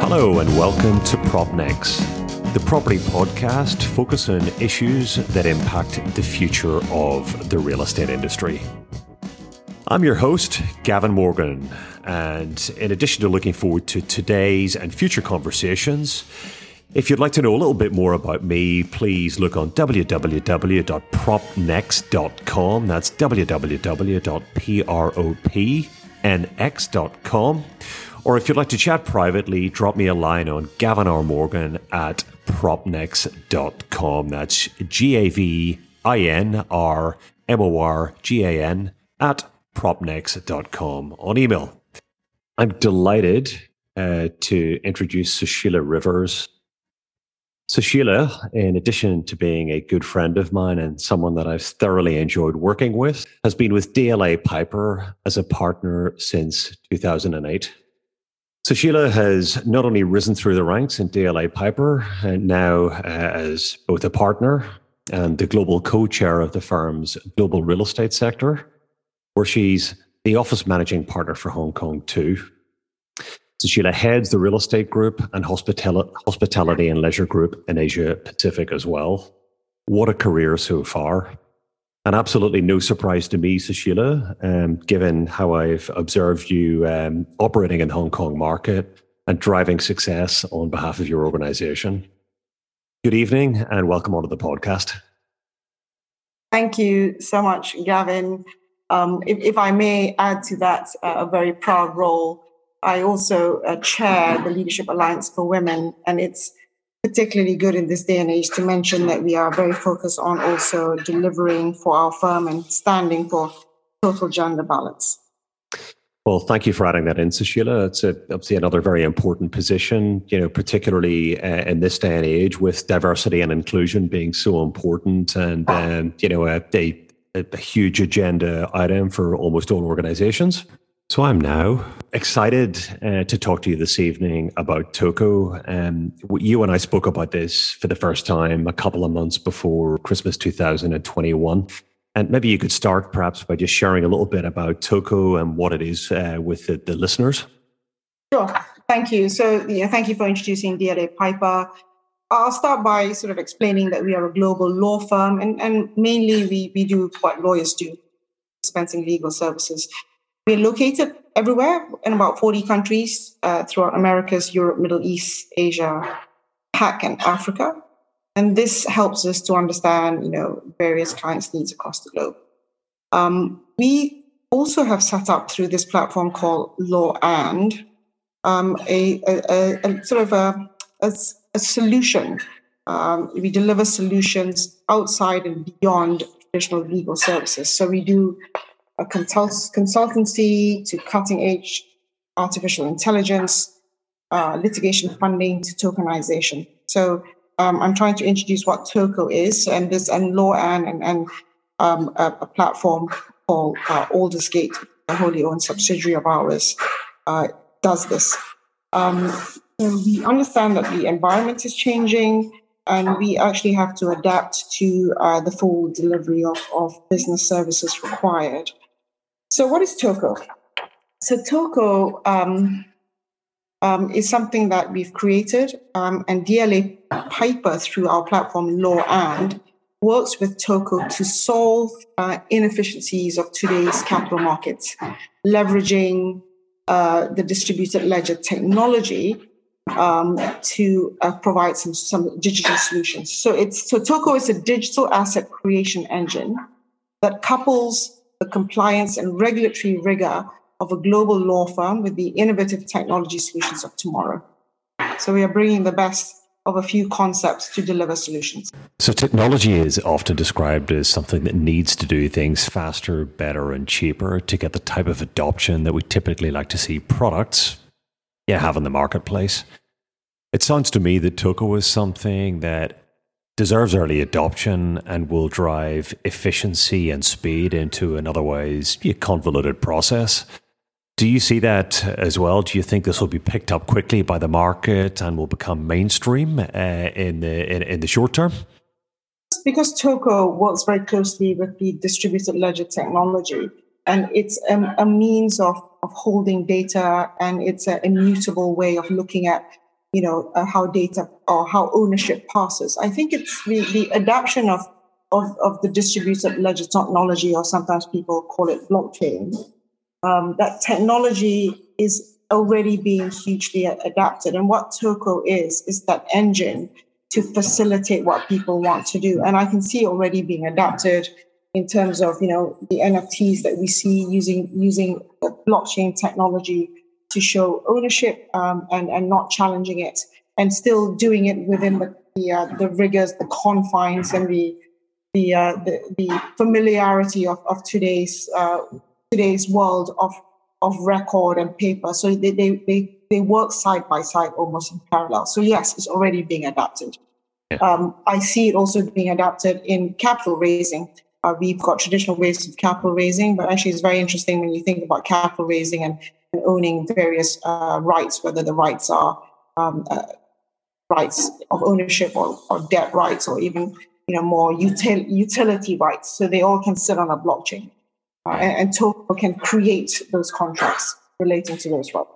Hello and welcome to PropNex, the property podcast focused on issues that impact the future of the real estate industry. I'm your host, Gavin Morgan, and in addition to looking forward to today's and future conversations, if you'd like to know a little bit more about me, please look on www.propnex.com. That's www.propnx.com. Or if you'd like to chat privately, drop me a line on gavinrmorgan at propnex.com. That's G A V I N R M O R G A N at propnex.com on email. I'm delighted uh, to introduce Susheela Rivers so, Sheila, in addition to being a good friend of mine and someone that I've thoroughly enjoyed working with, has been with DLA Piper as a partner since 2008. So, Sheila has not only risen through the ranks in DLA Piper, and now uh, as both a partner and the global co chair of the firm's global real estate sector, where she's the office managing partner for Hong Kong too. So Sheila heads the real estate group and hospitality and leisure group in Asia Pacific as well. What a career so far. And absolutely no surprise to me, Susheela, um, given how I've observed you um, operating in the Hong Kong market and driving success on behalf of your organization. Good evening and welcome onto the podcast. Thank you so much, Gavin. Um, if, if, I may add to that, uh, a very proud role I also uh, chair the Leadership Alliance for Women, and it's particularly good in this day and age to mention that we are very focused on also delivering for our firm and standing for total gender balance. Well, thank you for adding that in, Susheela. It's a, obviously another very important position, you know, particularly uh, in this day and age with diversity and inclusion being so important and, um, you know, a, a, a huge agenda item for almost all organizations. So I'm now excited uh, to talk to you this evening about Toko. Um, you and I spoke about this for the first time a couple of months before Christmas 2021. And maybe you could start perhaps by just sharing a little bit about Toko and what it is uh, with the, the, listeners. Sure. Thank you. So, yeah, thank you for introducing DLA Piper. I'll start by sort of explaining that we are a global law firm, and, and mainly we, we do what lawyers do, dispensing legal services. We're located everywhere in about 40 countries uh, throughout Americas, Europe, Middle East, Asia, PAC, and Africa. And this helps us to understand, you know, various clients' needs across the globe. Um, we also have set up through this platform called Law and um, a, a, a, sort of a, a solution. Um, we deliver solutions outside and beyond traditional legal services. So we do a consult- consultancy to cutting edge artificial intelligence, uh, litigation funding to tokenization. So um, I'm trying to introduce what Toko is, and this and Law and and, and um, a, a, platform called uh, Aldersgate, a wholly owned subsidiary of ours, uh, does this. Um, so we understand that the environment is changing, and we actually have to adapt to uh, the full delivery of, of business services required. So, what is Toko? So, Toko um, um, is something that we've created, um, and DLA Piper, through our platform Law and, works with Toko to solve uh, inefficiencies of today's capital markets, leveraging uh, the distributed ledger technology um, to uh, provide some, some digital solutions. So it's so Toko is a digital asset creation engine that couples the compliance and regulatory rigor of a global law firm with the innovative technology solutions of tomorrow. So we are bringing the best of a few concepts to deliver solutions. So, technology is often described as something that needs to do things faster, better, and cheaper to get the type of adoption that we typically like to see products yeah, have in the marketplace. It sounds to me that Toko is something that deserves early adoption and will drive efficiency and speed into an otherwise convoluted process. Do you see that as well? Do you think this will be picked up quickly by the market and will become mainstream uh, in, the, in, in the short term? Because Toko works very closely with the distributed ledger technology, and it's a, means of, of holding data, and it's an immutable way of looking at you know, uh, how data or how ownership passes. I think it's the, the adoption of, of, of the distributed ledger technology, or sometimes people call it blockchain. Um, that technology is already being hugely adapted. And what Toko is, is that engine to facilitate what people want to do. And I can see already being adapted in terms of, you know, the NFTs that we see using using blockchain technology to show ownership um, and, and not challenging it and still doing it within the, the, uh, the rigors, the confines and the, the, uh, the, the, familiarity of, of today's, uh, today's world of, of record and paper. So they, they, they, they work side by side almost in parallel. So yes, it's already being adapted. Yeah. Um, I see it also being adapted in capital raising. Uh, we've got traditional ways of capital raising, but actually it's very interesting when you think about capital raising and, owning various uh, rights, whether the rights are um, uh, rights of ownership or, or, debt rights or even you know more util- utility rights. So they all can sit on a blockchain, uh, and, and Toko can create those contracts relating to those rights.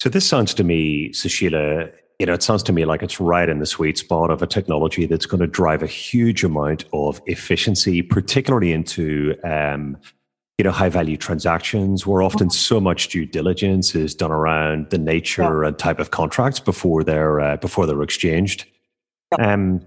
So this sounds to me, Susheela, you know, it sounds to me like it's right in the sweet spot of a technology that's going to drive a huge amount of efficiency, particularly into um, you know high value transactions where often so much due diligence is done around the nature yeah. and type of contracts before they're uh, before they're exchanged. Yeah. Um,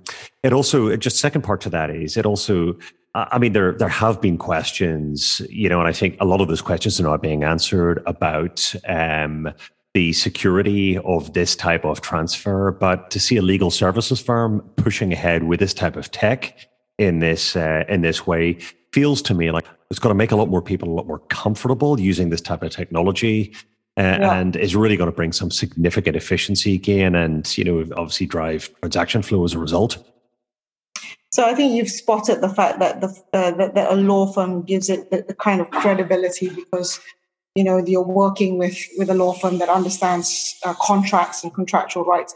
it also just second part to that is it also I mean, there there have been questions, you know, and I think a lot of those questions are not being answered about um, the security of this type of transfer, but to see a legal services firm pushing ahead with this type of tech in this uh, in this way feels to me like it's going to make a lot more people a lot more comfortable using this type of technology. Uh, yeah. And is really going to bring some significant efficiency gain, and you know, obviously drive transaction flow as a result. So I think you've spotted the fact that the uh, that, that, a law firm gives it the, the, kind of credibility because you know you're working with with a law firm that understands uh, contracts and contractual rights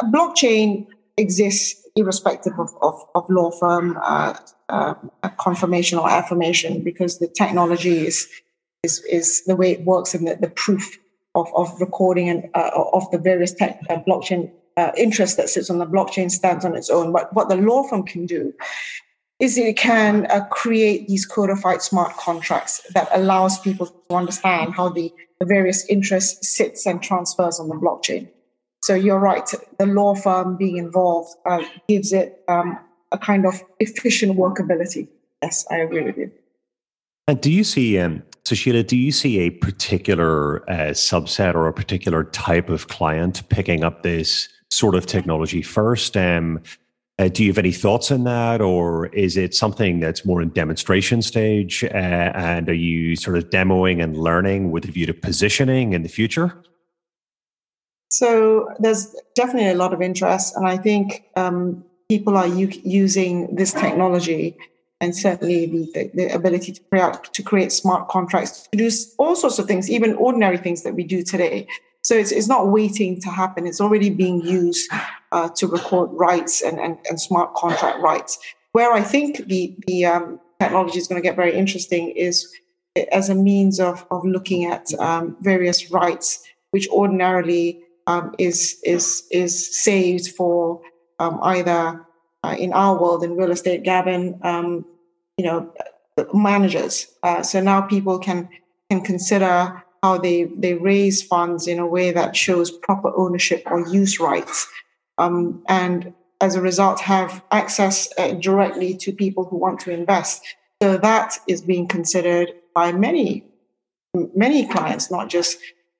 uh, blockchain exists irrespective of, of, of law firm uh, uh confirmation or affirmation because the technology is is, is the way it works and the, the proof of, of recording and uh, of the various tech, uh, blockchain interest that sits on the blockchain stands on its own but what the law firm can do is it can uh, create these codified smart contracts that allows people to understand how the, the various interests sits and transfers on the blockchain. So you're right, the law firm being involved uh, gives it um, a kind of efficient workability. Yes, I agree with you. And do you see, um, Susheela, do you see a particular uh, subset or a particular type of client picking up this sort of technology first? Um, uh, do you have any thoughts on that, or is it something that's more in demonstration stage? Uh, and are you sort of demoing and learning with a view to positioning in the future? So there's definitely a lot of interest, and I think um, people are u- using this technology and certainly the, the, ability to create, to create smart contracts to do all sorts of things, even ordinary things that we do today. So it's, it's not waiting to happen. It's already being used uh, to record rights and, and, and smart contract rights. Where I think the, the um, technology is going to get very interesting is as a means of, of looking at um, various rights, which ordinarily um, is, is, is saved for um, either uh, in our world in real estate, Gavin, um, you know, managers. Uh, so now people can can consider how they, they raise funds in a way that shows proper ownership or use rights. Um, and as a result, have access uh, directly to people who want to invest. So that is being considered by many, many clients, not just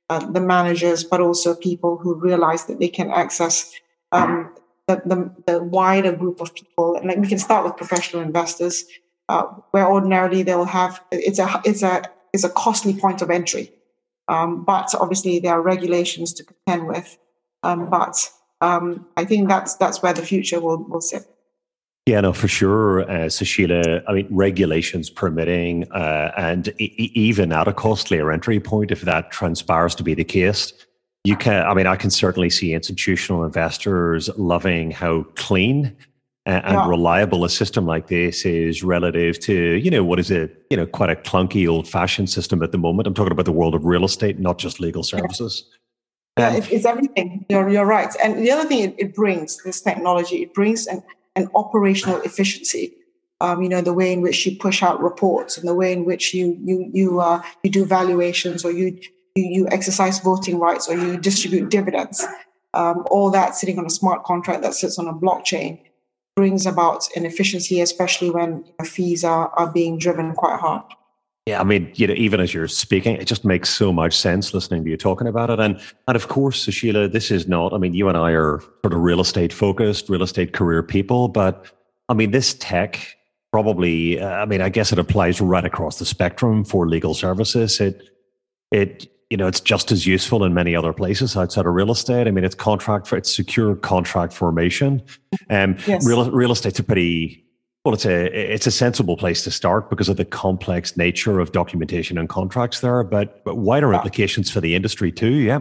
uh, the managers, but also people who realize that they can access um, the, the, the, wider group of people. And like we can start with professional investors, uh, where ordinarily they'll have it's a it's a it's a costly point of entry. Um, but obviously, there are regulations to contend with. Um, but um, I think that's that's where the future will will sit. Yeah, no, for sure, uh, Susheela. I mean, regulations permitting, uh, and e- even at a costlier entry point, if that transpires to be the case, you can. I mean, I can certainly see institutional investors loving how clean and, yeah. reliable a system like this is relative to you know what is it you know quite a clunky old fashioned system at the moment i'm talking about the world of real estate not just legal services Yeah, um, it's everything. You're, you're right. And the other thing it, it brings, this technology, it brings an, an operational efficiency. Um, you know, the way in which you push out reports and the way in which you you you uh, you do valuations or you, you you exercise voting rights or you distribute dividends. Um, all that sitting on a smart contract that sits on a blockchain brings about an efficiency, especially when fees are, are being driven quite hard. Yeah, I mean, you know, even as you're speaking, it just makes so much sense listening to you talking about it. And and of course, Susheela, this is not. I mean, you and I are sort of real estate focused, real estate career people, but I mean, this tech probably. Uh, I mean, I guess it applies right across the spectrum for legal services. It it you know, it's just as useful in many other places outside of real estate. I mean, it's contract for it's secure contract formation. Um, yes. real real estate's a pretty well, it's a it's a sensible place to start because of the complex nature of documentation and contracts there, but but wider implications for the industry too. Yeah,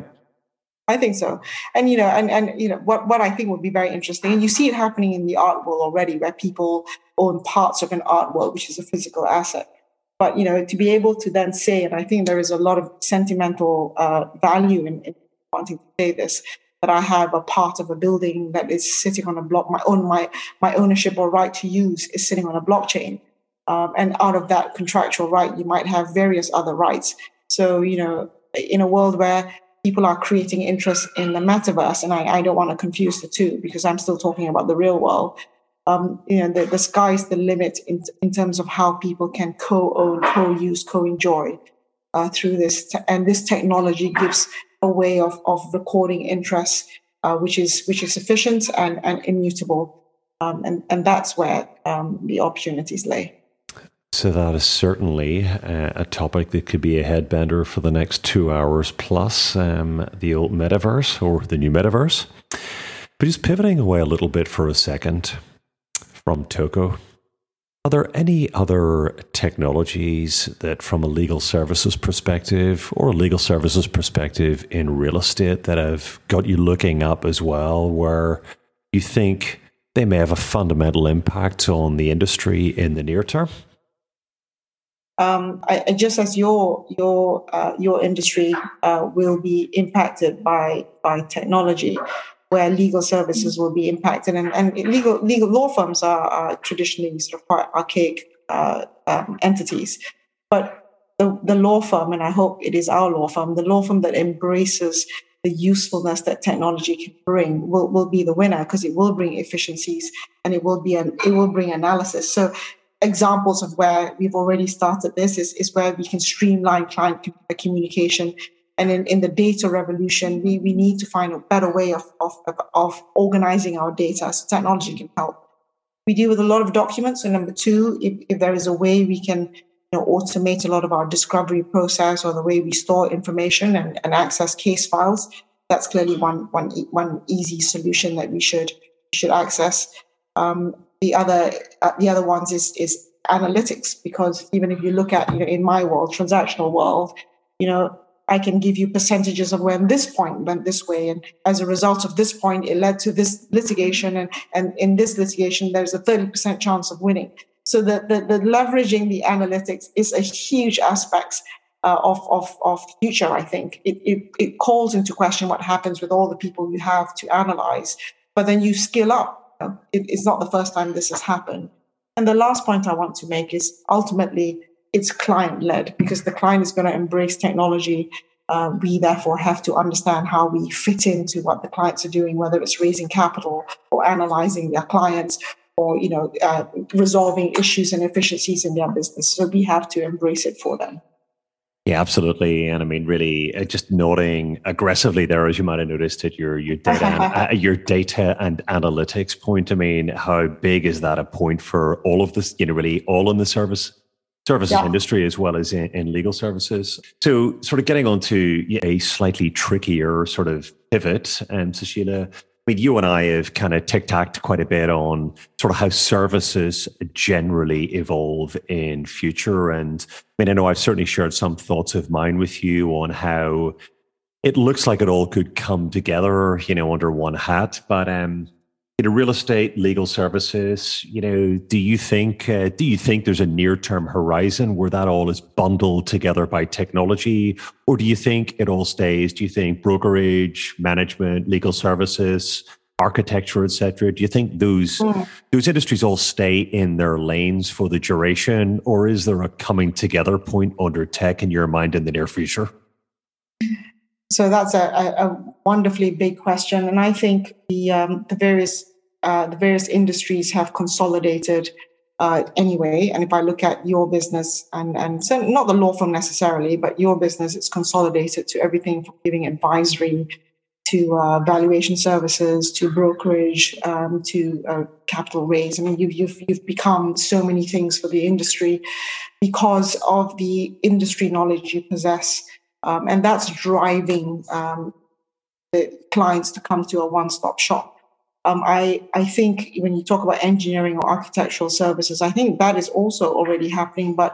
I think so. And you know, and and you know, what what I think would be very interesting, and you see it happening in the art world already, where people own parts of an art world, which is a physical asset. But you know, to be able to then say, and I think there is a lot of sentimental uh, value in, in wanting to say this, that I have a part of a building that is sitting on a block, my own my my ownership or right to use is sitting on a blockchain. Um, and out of that contractual right, you might have various other rights. So, you know, in a world where people are creating interest in the metaverse, and I, I don't want to confuse the two because I'm still talking about the real world. Um, you know, the, the sky's the limit in, in terms of how people can co-own, co-use, co-enjoy uh, through this. Te- and this technology gives a way of, of recording interest, uh, which is which is efficient and, and immutable. Um, and, and that's where um, the opportunities lay. So that is certainly uh, a topic that could be a headbender for the next two hours plus um, the old metaverse or the new metaverse. But just pivoting away a little bit for a second from Toko. Are there any other technologies that, from a legal services perspective or a legal services perspective in real estate, that have got you looking up as well, where you think they may have a fundamental impact on the industry in the near term? Um, I, just as your your uh, your industry uh, will be impacted by by technology, where legal services will be impacted. And, and legal legal law firms are, are traditionally sort of quite archaic uh, um, entities, but the, the law firm, and I hope it is our law firm, the law firm that embraces the usefulness that technology can bring will, will be the winner because it will bring efficiencies and it will be an, it will bring analysis. So examples of where we've already started this is, is where we can streamline client communication and in, in the data revolution, we, we need to find a better way of, of, of organizing our data so technology can help. We deal with a lot of documents. So number two, if, if there is a way we can you know, automate a lot of our discovery process or the way we store information and, and access case files, that's clearly one, one, one easy solution that we should, should access. Um, the other, uh, the other ones is, is analytics, because even if you look at, you know, in my world, transactional world, you know, I can give you percentages of when this point went this way. And as a result of this point, it led to this litigation. And, and in this litigation, there's a 30% chance of winning. So the, the, the leveraging the analytics is a huge aspect uh, of, of, of future, I think. It, it, it calls into question what happens with all the people you have to analyze. But then you skill up. It, it's not the first time this has happened. And the last point I want to make is ultimately it's client led because the client is going to embrace technology. Uh, we therefore have to understand how we fit into what the clients are doing, whether it's raising capital or analyzing their clients or you know uh, resolving issues and efficiencies in their business. So we have to embrace it for them. Yeah, absolutely. And I mean, really, uh, just nodding aggressively there, as you might have noticed at your your data and, uh, your data and analytics point. I mean, how big is that a point for all of this? You know, really all in the service services yeah. industry as well as in, in, legal services. So, sort of getting onto a slightly trickier sort of pivot, and Susheela, I mean, you and I have kind of tic tacked quite a bit on sort of how services generally evolve in future. And I mean, I know I've certainly shared some thoughts of mine with you on how it looks like it all could come together, you know, under one hat. But um, you know, real estate, legal services. You know, do you think uh, do you think there's a near term horizon where that all is bundled together by technology, or do you think it all stays? Do you think brokerage, management, legal services, architecture, etc. Do you think those mm. those industries all stay in their lanes for the duration, or is there a coming together point under tech in your mind in the near future? So that's a, a, a wonderfully big question, and I think the um, the various uh, the various industries have consolidated uh, anyway. And if I look at your business, and and so not the law firm necessarily, but your business, it's consolidated to everything from giving advisory to uh, valuation services to brokerage um, to uh, capital raise. I mean, you've, you've you've become so many things for the industry because of the industry knowledge you possess um, and that's driving um, the clients to come to a one-stop shop. Um, I, I think when you talk about engineering or architectural services, I think that is also already happening, but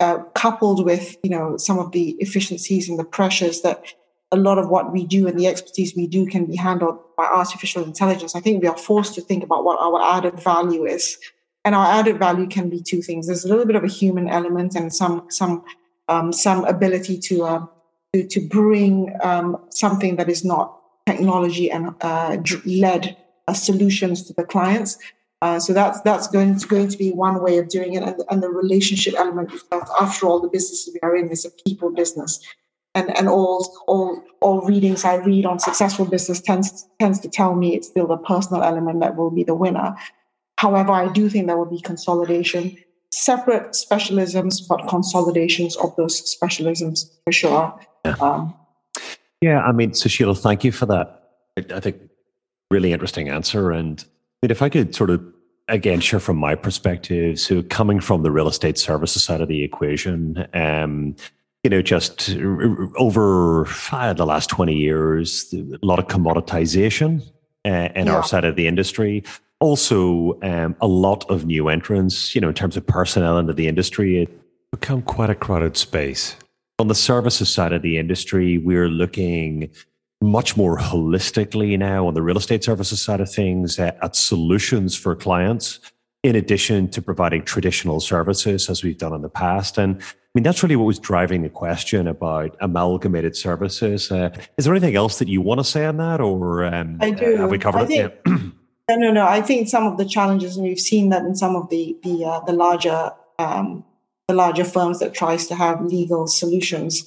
uh, coupled with you know some of the efficiencies and the pressures that a lot of what we do and the expertise we do can be handled by artificial intelligence. I think we are forced to think about what our added value is, and our added value can be two things. There's a little bit of a human element and some some um, some ability to, uh, to, bring um, something that is not technology and uh, led uh, solutions to the clients. Uh, so that's that's going to going to be one way of doing it, and, and the relationship element. After all, the business we are in is a people business, and and all all all readings I read on successful business tends tends to tell me it's still the personal element that will be the winner. However, I do think there will be consolidation separate specialisms, but consolidations of those specialisms for sure. Yeah, um, yeah I mean, Susheela, thank you for that. I, I think really interesting answer. And I mean, if I could sort of again share from my perspective, so coming from the real estate services side of the equation, um, you know, just over the last 20 years, a lot of commoditization uh, in yeah. our side of the industry also um, a lot of new entrants, you know, in terms of personnel into the industry. It become quite a crowded space. On the services side of the industry, we're looking much more holistically now on the real estate services side of things at, at solutions for clients, in addition to providing traditional services as we've done in the past. And I mean, that's really what was driving the question about amalgamated services. Uh, is there anything else that you want to say on that, or um, I do. Uh, have we covered I it? Think, No, no, no. I think some of the challenges, and we've seen that in some of the the uh, the larger um, the larger firms that tries to have legal solutions.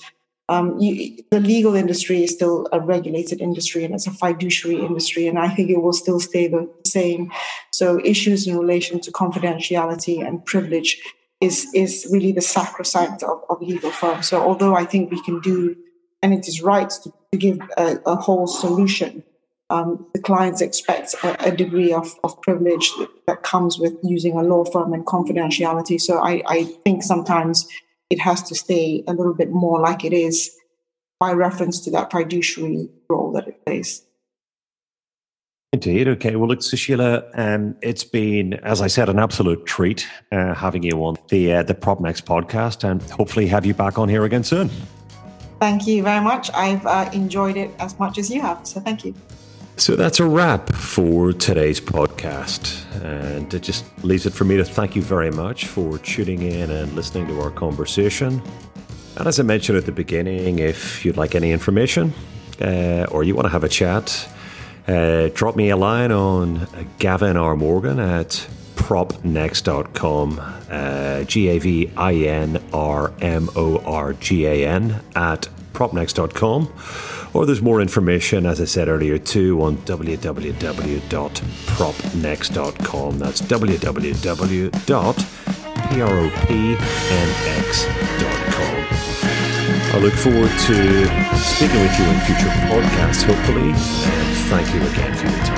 Um, you, the legal industry is still a regulated industry and it's a fiduciary industry, and I think it will still stay the same. So, issues in relation to confidentiality and privilege is is really the sacrosanct of, of legal firms. So, although I think we can do, and it is right to, to give a, a whole solution um, the clients expect a, a degree of, of privilege that comes with using a law firm and confidentiality. So I, I think sometimes it has to stay a little bit more like it is by reference to that fiduciary role that it plays. Indeed. Okay. Well, look, Susheela, um, it's been, as I said, an absolute treat uh, having you on the uh, the PropNext podcast, and hopefully have you back on here again soon. Thank you very much. I've uh, enjoyed it as much as you have. So thank you. So that's a wrap for today's podcast. And it just leaves it for me to thank you very much for tuning in and listening to our conversation. And as I mentioned at the beginning, if you'd like any information uh, or you want to have a chat, uh, drop me a line on Gavin R. Morgan at propnext.com, uh, G A V I N R M O R G A N at propnext.com or there's more information, as I said earlier, too, on www.propnext.com. That's www.propnx.com. I look forward to speaking with you in future podcasts, hopefully, and thank you again for your time.